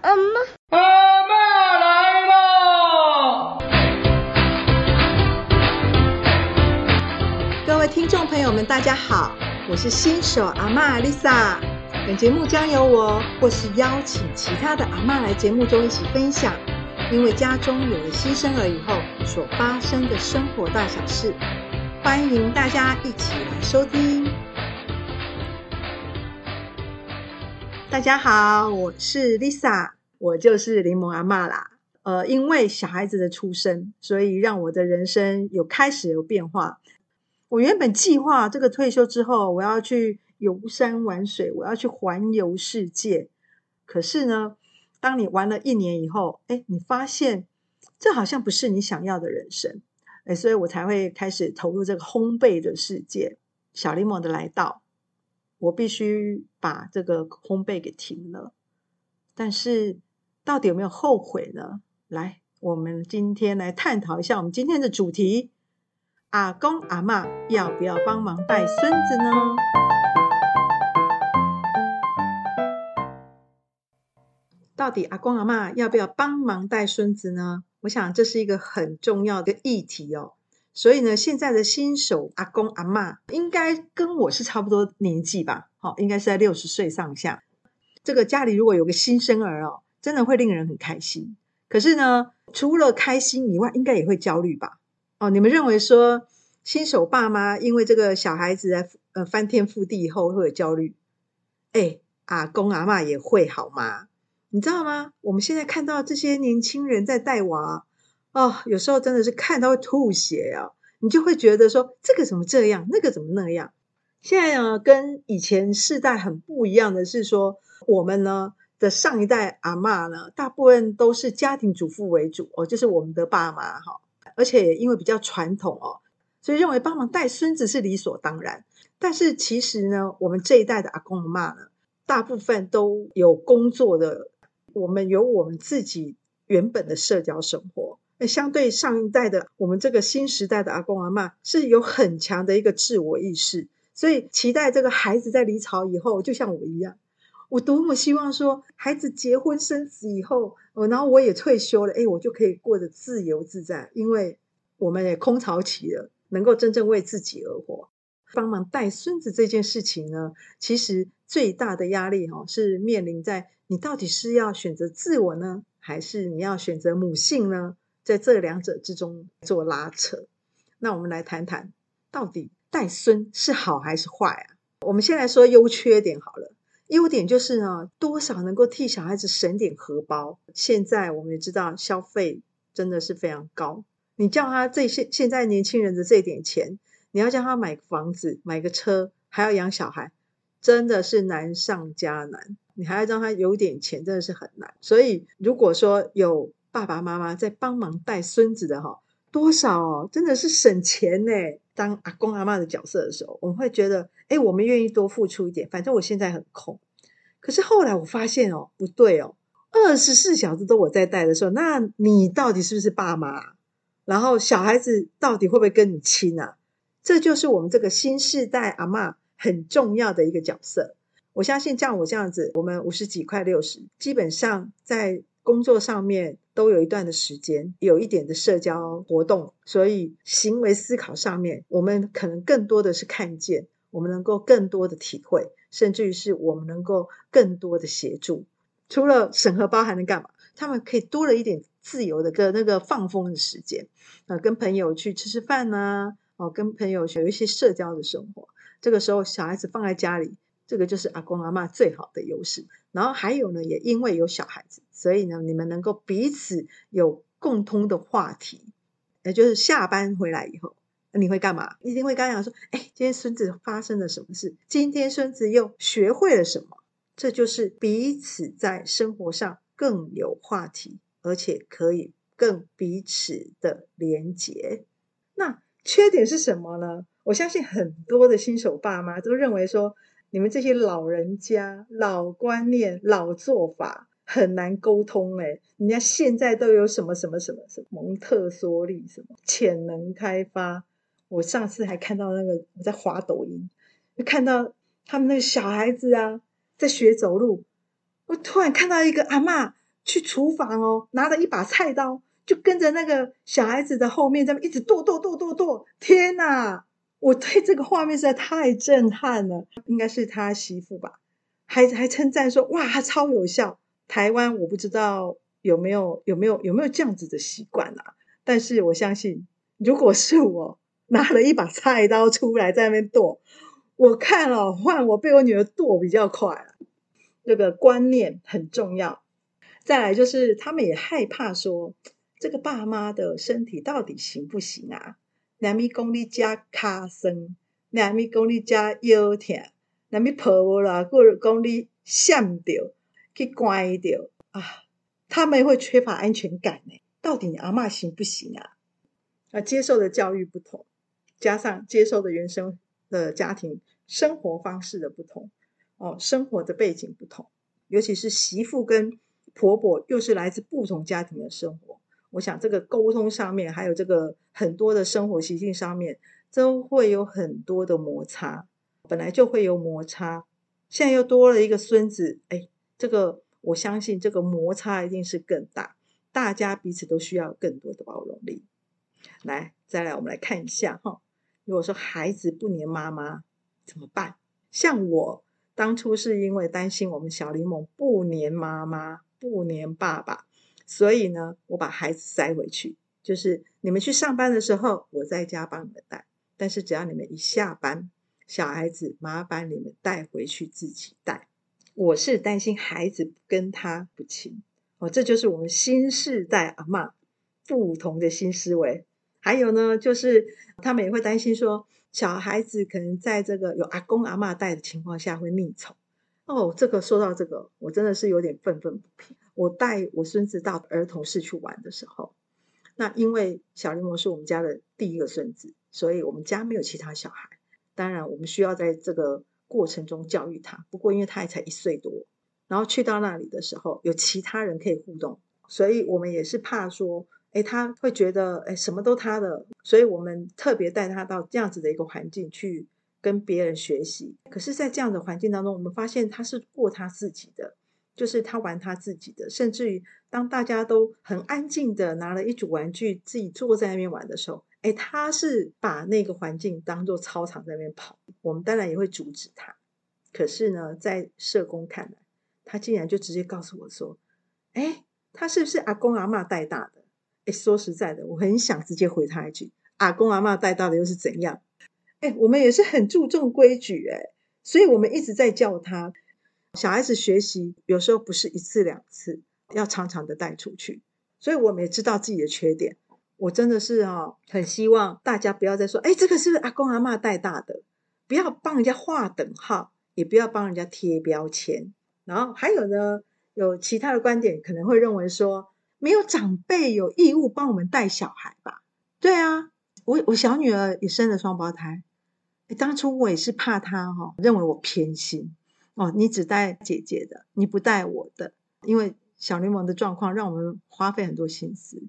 阿妈，阿妈来了！各位听众朋友们，大家好，我是新手阿妈 Lisa。本节目将由我或是邀请其他的阿妈来节目中一起分享，因为家中有了新生儿以后所发生的生活大小事，欢迎大家一起来收听。大家好，我是 Lisa，我就是柠檬阿嬷啦。呃，因为小孩子的出生，所以让我的人生有开始有变化。我原本计划这个退休之后，我要去游山玩水，我要去环游世界。可是呢，当你玩了一年以后，哎，你发现这好像不是你想要的人生，哎，所以我才会开始投入这个烘焙的世界。小柠檬的来到。我必须把这个烘焙给停了，但是到底有没有后悔呢？来，我们今天来探讨一下我们今天的主题：阿公阿嬷要不要帮忙带孙子呢？到底阿公阿嬷要不要帮忙带孙子呢？我想这是一个很重要的议题哦。所以呢，现在的新手阿公阿嬷应该跟我是差不多年纪吧？好，应该是在六十岁上下。这个家里如果有个新生儿哦，真的会令人很开心。可是呢，除了开心以外，应该也会焦虑吧？哦，你们认为说新手爸妈因为这个小孩子在呃翻天覆地以后会有焦虑？哎，阿公阿嬷也会好吗？你知道吗？我们现在看到这些年轻人在带娃。哦，有时候真的是看到会吐血啊！你就会觉得说，这个怎么这样，那个怎么那样？现在呢，跟以前世代很不一样的是说，我们呢的上一代阿妈呢，大部分都是家庭主妇为主哦，就是我们的爸妈哈，而且因为比较传统哦，所以认为帮忙带孙子是理所当然。但是其实呢，我们这一代的阿公阿妈呢，大部分都有工作的，我们有我们自己原本的社交生活。那相对上一代的，我们这个新时代的阿公阿嬷是有很强的一个自我意识，所以期待这个孩子在离巢以后，就像我一样，我多么希望说，孩子结婚生子以后，然后我也退休了，诶，我就可以过得自由自在，因为我们也空巢期了，能够真正为自己而活。帮忙带孙子这件事情呢，其实最大的压力哈，是面临在你到底是要选择自我呢，还是你要选择母性呢？在这两者之中做拉扯，那我们来谈谈，到底带孙是好还是坏啊？我们先来说优缺点好了。优点就是呢，多少能够替小孩子省点荷包。现在我们也知道消费真的是非常高，你叫他这些现在年轻人的这点钱，你要叫他买房子、买个车，还要养小孩，真的是难上加难。你还要让他有点钱，真的是很难。所以如果说有爸爸妈妈在帮忙带孙子的哈，多少哦，真的是省钱呢。当阿公阿妈的角色的时候，我们会觉得，哎，我们愿意多付出一点，反正我现在很空。可是后来我发现哦，不对哦，二十四小时都我在带的时候，那你到底是不是爸妈？然后小孩子到底会不会跟你亲啊？这就是我们这个新世代阿妈很重要的一个角色。我相信像我这样子，我们五十几快六十，基本上在。工作上面都有一段的时间，有一点的社交活动，所以行为思考上面，我们可能更多的是看见，我们能够更多的体会，甚至于是我们能够更多的协助。除了审核包还能干嘛？他们可以多了一点自由的个那个放风的时间啊，跟朋友去吃吃饭呐，哦，跟朋友有一些社交的生活。这个时候，小孩子放在家里。这个就是阿公阿妈最好的优势，然后还有呢，也因为有小孩子，所以呢，你们能够彼此有共通的话题，也就是下班回来以后，你会干嘛？一定会跟他讲说，哎，今天孙子发生了什么事？今天孙子又学会了什么？这就是彼此在生活上更有话题，而且可以更彼此的连结。那缺点是什么呢？我相信很多的新手爸妈都认为说。你们这些老人家、老观念、老做法很难沟通哎！人家现在都有什么什么什么什么蒙特梭利什么潜能开发。我上次还看到那个我在滑抖音，就看到他们那个小孩子啊在学走路。我突然看到一个阿嬷去厨房哦，拿着一把菜刀，就跟着那个小孩子的后面，在那一直剁剁剁剁剁。天哪！我对这个画面实在太震撼了。应该是他媳妇吧，还还称赞说：“哇，超有效。”台湾我不知道有没有有没有有没有这样子的习惯啊？但是我相信，如果是我拿了一把菜刀出来在那边剁，我看了换我被我女儿剁比较快啊。这个观念很重要。再来就是他们也害怕说，这个爸妈的身体到底行不行啊？两米公里加卡森，两米公里加腰疼，两米婆啦，过公里想着去关掉啊！他们会缺乏安全感呢。到底你阿嬷行不行啊？啊，接受的教育不同，加上接受的原生的家庭生活方式的不同，哦，生活的背景不同，尤其是媳妇跟婆婆又是来自不同家庭的生活。我想这个沟通上面，还有这个很多的生活习性上面，都会有很多的摩擦。本来就会有摩擦，现在又多了一个孙子，哎，这个我相信这个摩擦一定是更大。大家彼此都需要更多的包容力。来，再来，我们来看一下哈。如果说孩子不黏妈妈怎么办？像我当初是因为担心我们小柠檬不黏妈妈，不黏爸爸。所以呢，我把孩子塞回去，就是你们去上班的时候，我在家帮你们带。但是只要你们一下班，小孩子麻烦你们带回去自己带。我是担心孩子跟他不亲哦，这就是我们新世代阿嬷不同的新思维。还有呢，就是他们也会担心说，小孩子可能在这个有阿公阿嬷带的情况下会溺宠。哦，这个说到这个，我真的是有点愤愤不平。我带我孙子到儿童室去玩的时候，那因为小柠檬是我们家的第一个孙子，所以我们家没有其他小孩。当然，我们需要在这个过程中教育他。不过，因为他也才一岁多，然后去到那里的时候，有其他人可以互动，所以我们也是怕说，诶，他会觉得，诶，什么都他的，所以我们特别带他到这样子的一个环境去跟别人学习。可是，在这样的环境当中，我们发现他是过他自己的。就是他玩他自己的，甚至于当大家都很安静的拿了一组玩具，自己坐在那边玩的时候，诶，他是把那个环境当做操场在那边跑。我们当然也会阻止他，可是呢，在社工看来，他竟然就直接告诉我说：“诶，他是不是阿公阿嬷带大的？”诶，说实在的，我很想直接回他一句：“阿公阿嬷带大的又是怎样？”诶，我们也是很注重规矩，诶，所以我们一直在叫他。小孩子学习有时候不是一次两次，要常常的带出去。所以我们也知道自己的缺点。我真的是啊，很希望大家不要再说，哎，这个是不是阿公阿嬷带大的？不要帮人家划等号，也不要帮人家贴标签。然后还有呢，有其他的观点可能会认为说，没有长辈有义务帮我们带小孩吧？对啊，我我小女儿也生了双胞胎，当初我也是怕她哈，认为我偏心。哦，你只带姐姐的，你不带我的，因为小柠檬的状况让我们花费很多心思。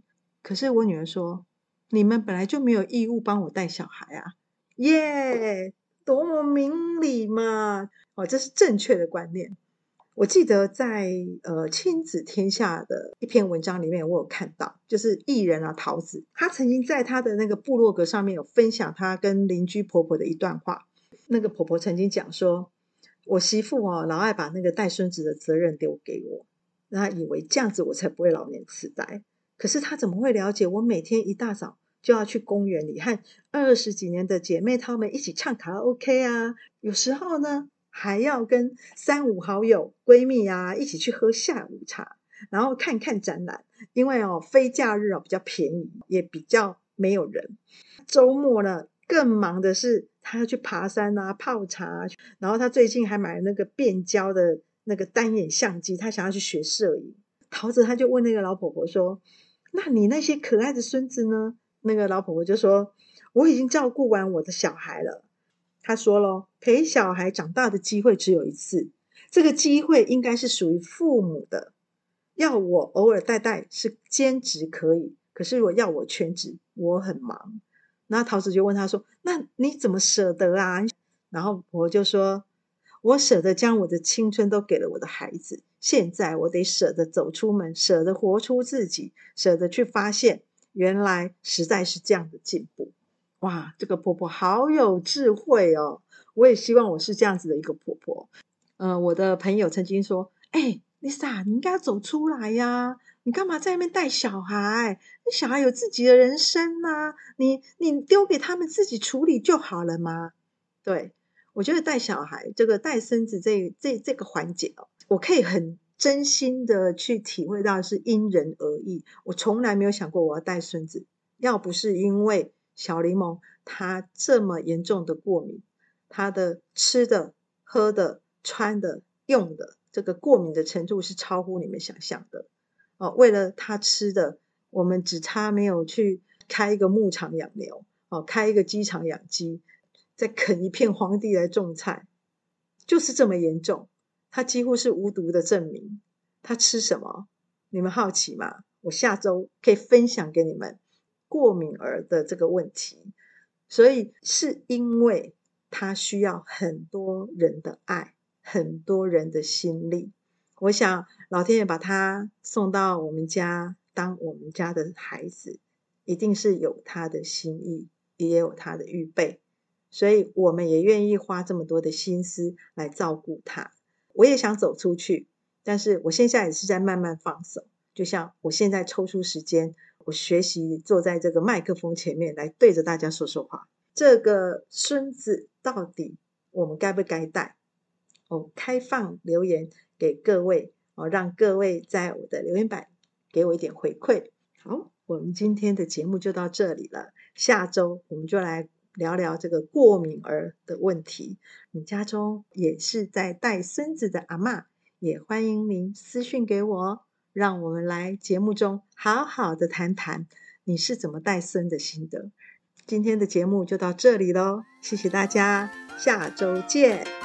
可是我女儿说，你们本来就没有义务帮我带小孩啊！耶，多么明理嘛！哦，这是正确的观念。我记得在呃亲子天下的一篇文章里面，我有看到，就是艺人啊桃子，她曾经在她的那个部落格上面有分享她跟邻居婆婆的一段话。那个婆婆曾经讲说。我媳妇哦，老爱把那个带孙子的责任丢给我，让她以为这样子我才不会老年痴呆。可是她怎么会了解我每天一大早就要去公园里和二十几年的姐妹她们一起唱卡拉 OK 啊？有时候呢，还要跟三五好友闺蜜啊一起去喝下午茶，然后看看展览。因为哦，非假日哦比较便宜，也比较没有人。周末呢，更忙的是。他要去爬山啊，泡茶，然后他最近还买了那个变焦的那个单眼相机，他想要去学摄影。桃子他就问那个老婆婆说：“那你那些可爱的孙子呢？”那个老婆婆就说：“我已经照顾完我的小孩了。”他说咯：“陪小孩长大的机会只有一次，这个机会应该是属于父母的。要我偶尔带带是兼职可以，可是如果要我全职，我很忙。”然后桃子就问他说：“那你怎么舍得啊？”然后我就说：“我舍得将我的青春都给了我的孩子，现在我得舍得走出门，舍得活出自己，舍得去发现，原来实在是这样的进步。哇，这个婆婆好有智慧哦！我也希望我是这样子的一个婆婆。呃，我的朋友曾经说：“哎，Lisa，你应该走出来呀！你干嘛在那边带小孩？你小孩有自己的人生呐，你你丢给他们自己处理就好了嘛。”对，我觉得带小孩这个带孙子这这这个环节哦，我可以很真心的去体会到是因人而异。我从来没有想过我要带孙子，要不是因为小柠檬他这么严重的过敏，他的吃的、喝的。穿的、用的，这个过敏的程度是超乎你们想象的哦。为了他吃的，我们只差没有去开一个牧场养牛哦，开一个鸡场养鸡，再垦一片荒地来种菜，就是这么严重。他几乎是无毒的证明。他吃什么？你们好奇吗？我下周可以分享给你们过敏儿的这个问题。所以是因为他需要很多人的爱。很多人的心力，我想老天爷把他送到我们家当我们家的孩子，一定是有他的心意，也有他的预备，所以我们也愿意花这么多的心思来照顾他。我也想走出去，但是我现在也是在慢慢放手。就像我现在抽出时间，我学习坐在这个麦克风前面来对着大家说说话。这个孙子到底我们该不该带？哦，开放留言给各位哦，让各位在我的留言板给我一点回馈。好，我们今天的节目就到这里了，下周我们就来聊聊这个过敏儿的问题。你家中也是在带孙子的阿嬷，也欢迎您私讯给我，让我们来节目中好好的谈谈你是怎么带孙的心得。今天的节目就到这里喽，谢谢大家，下周见。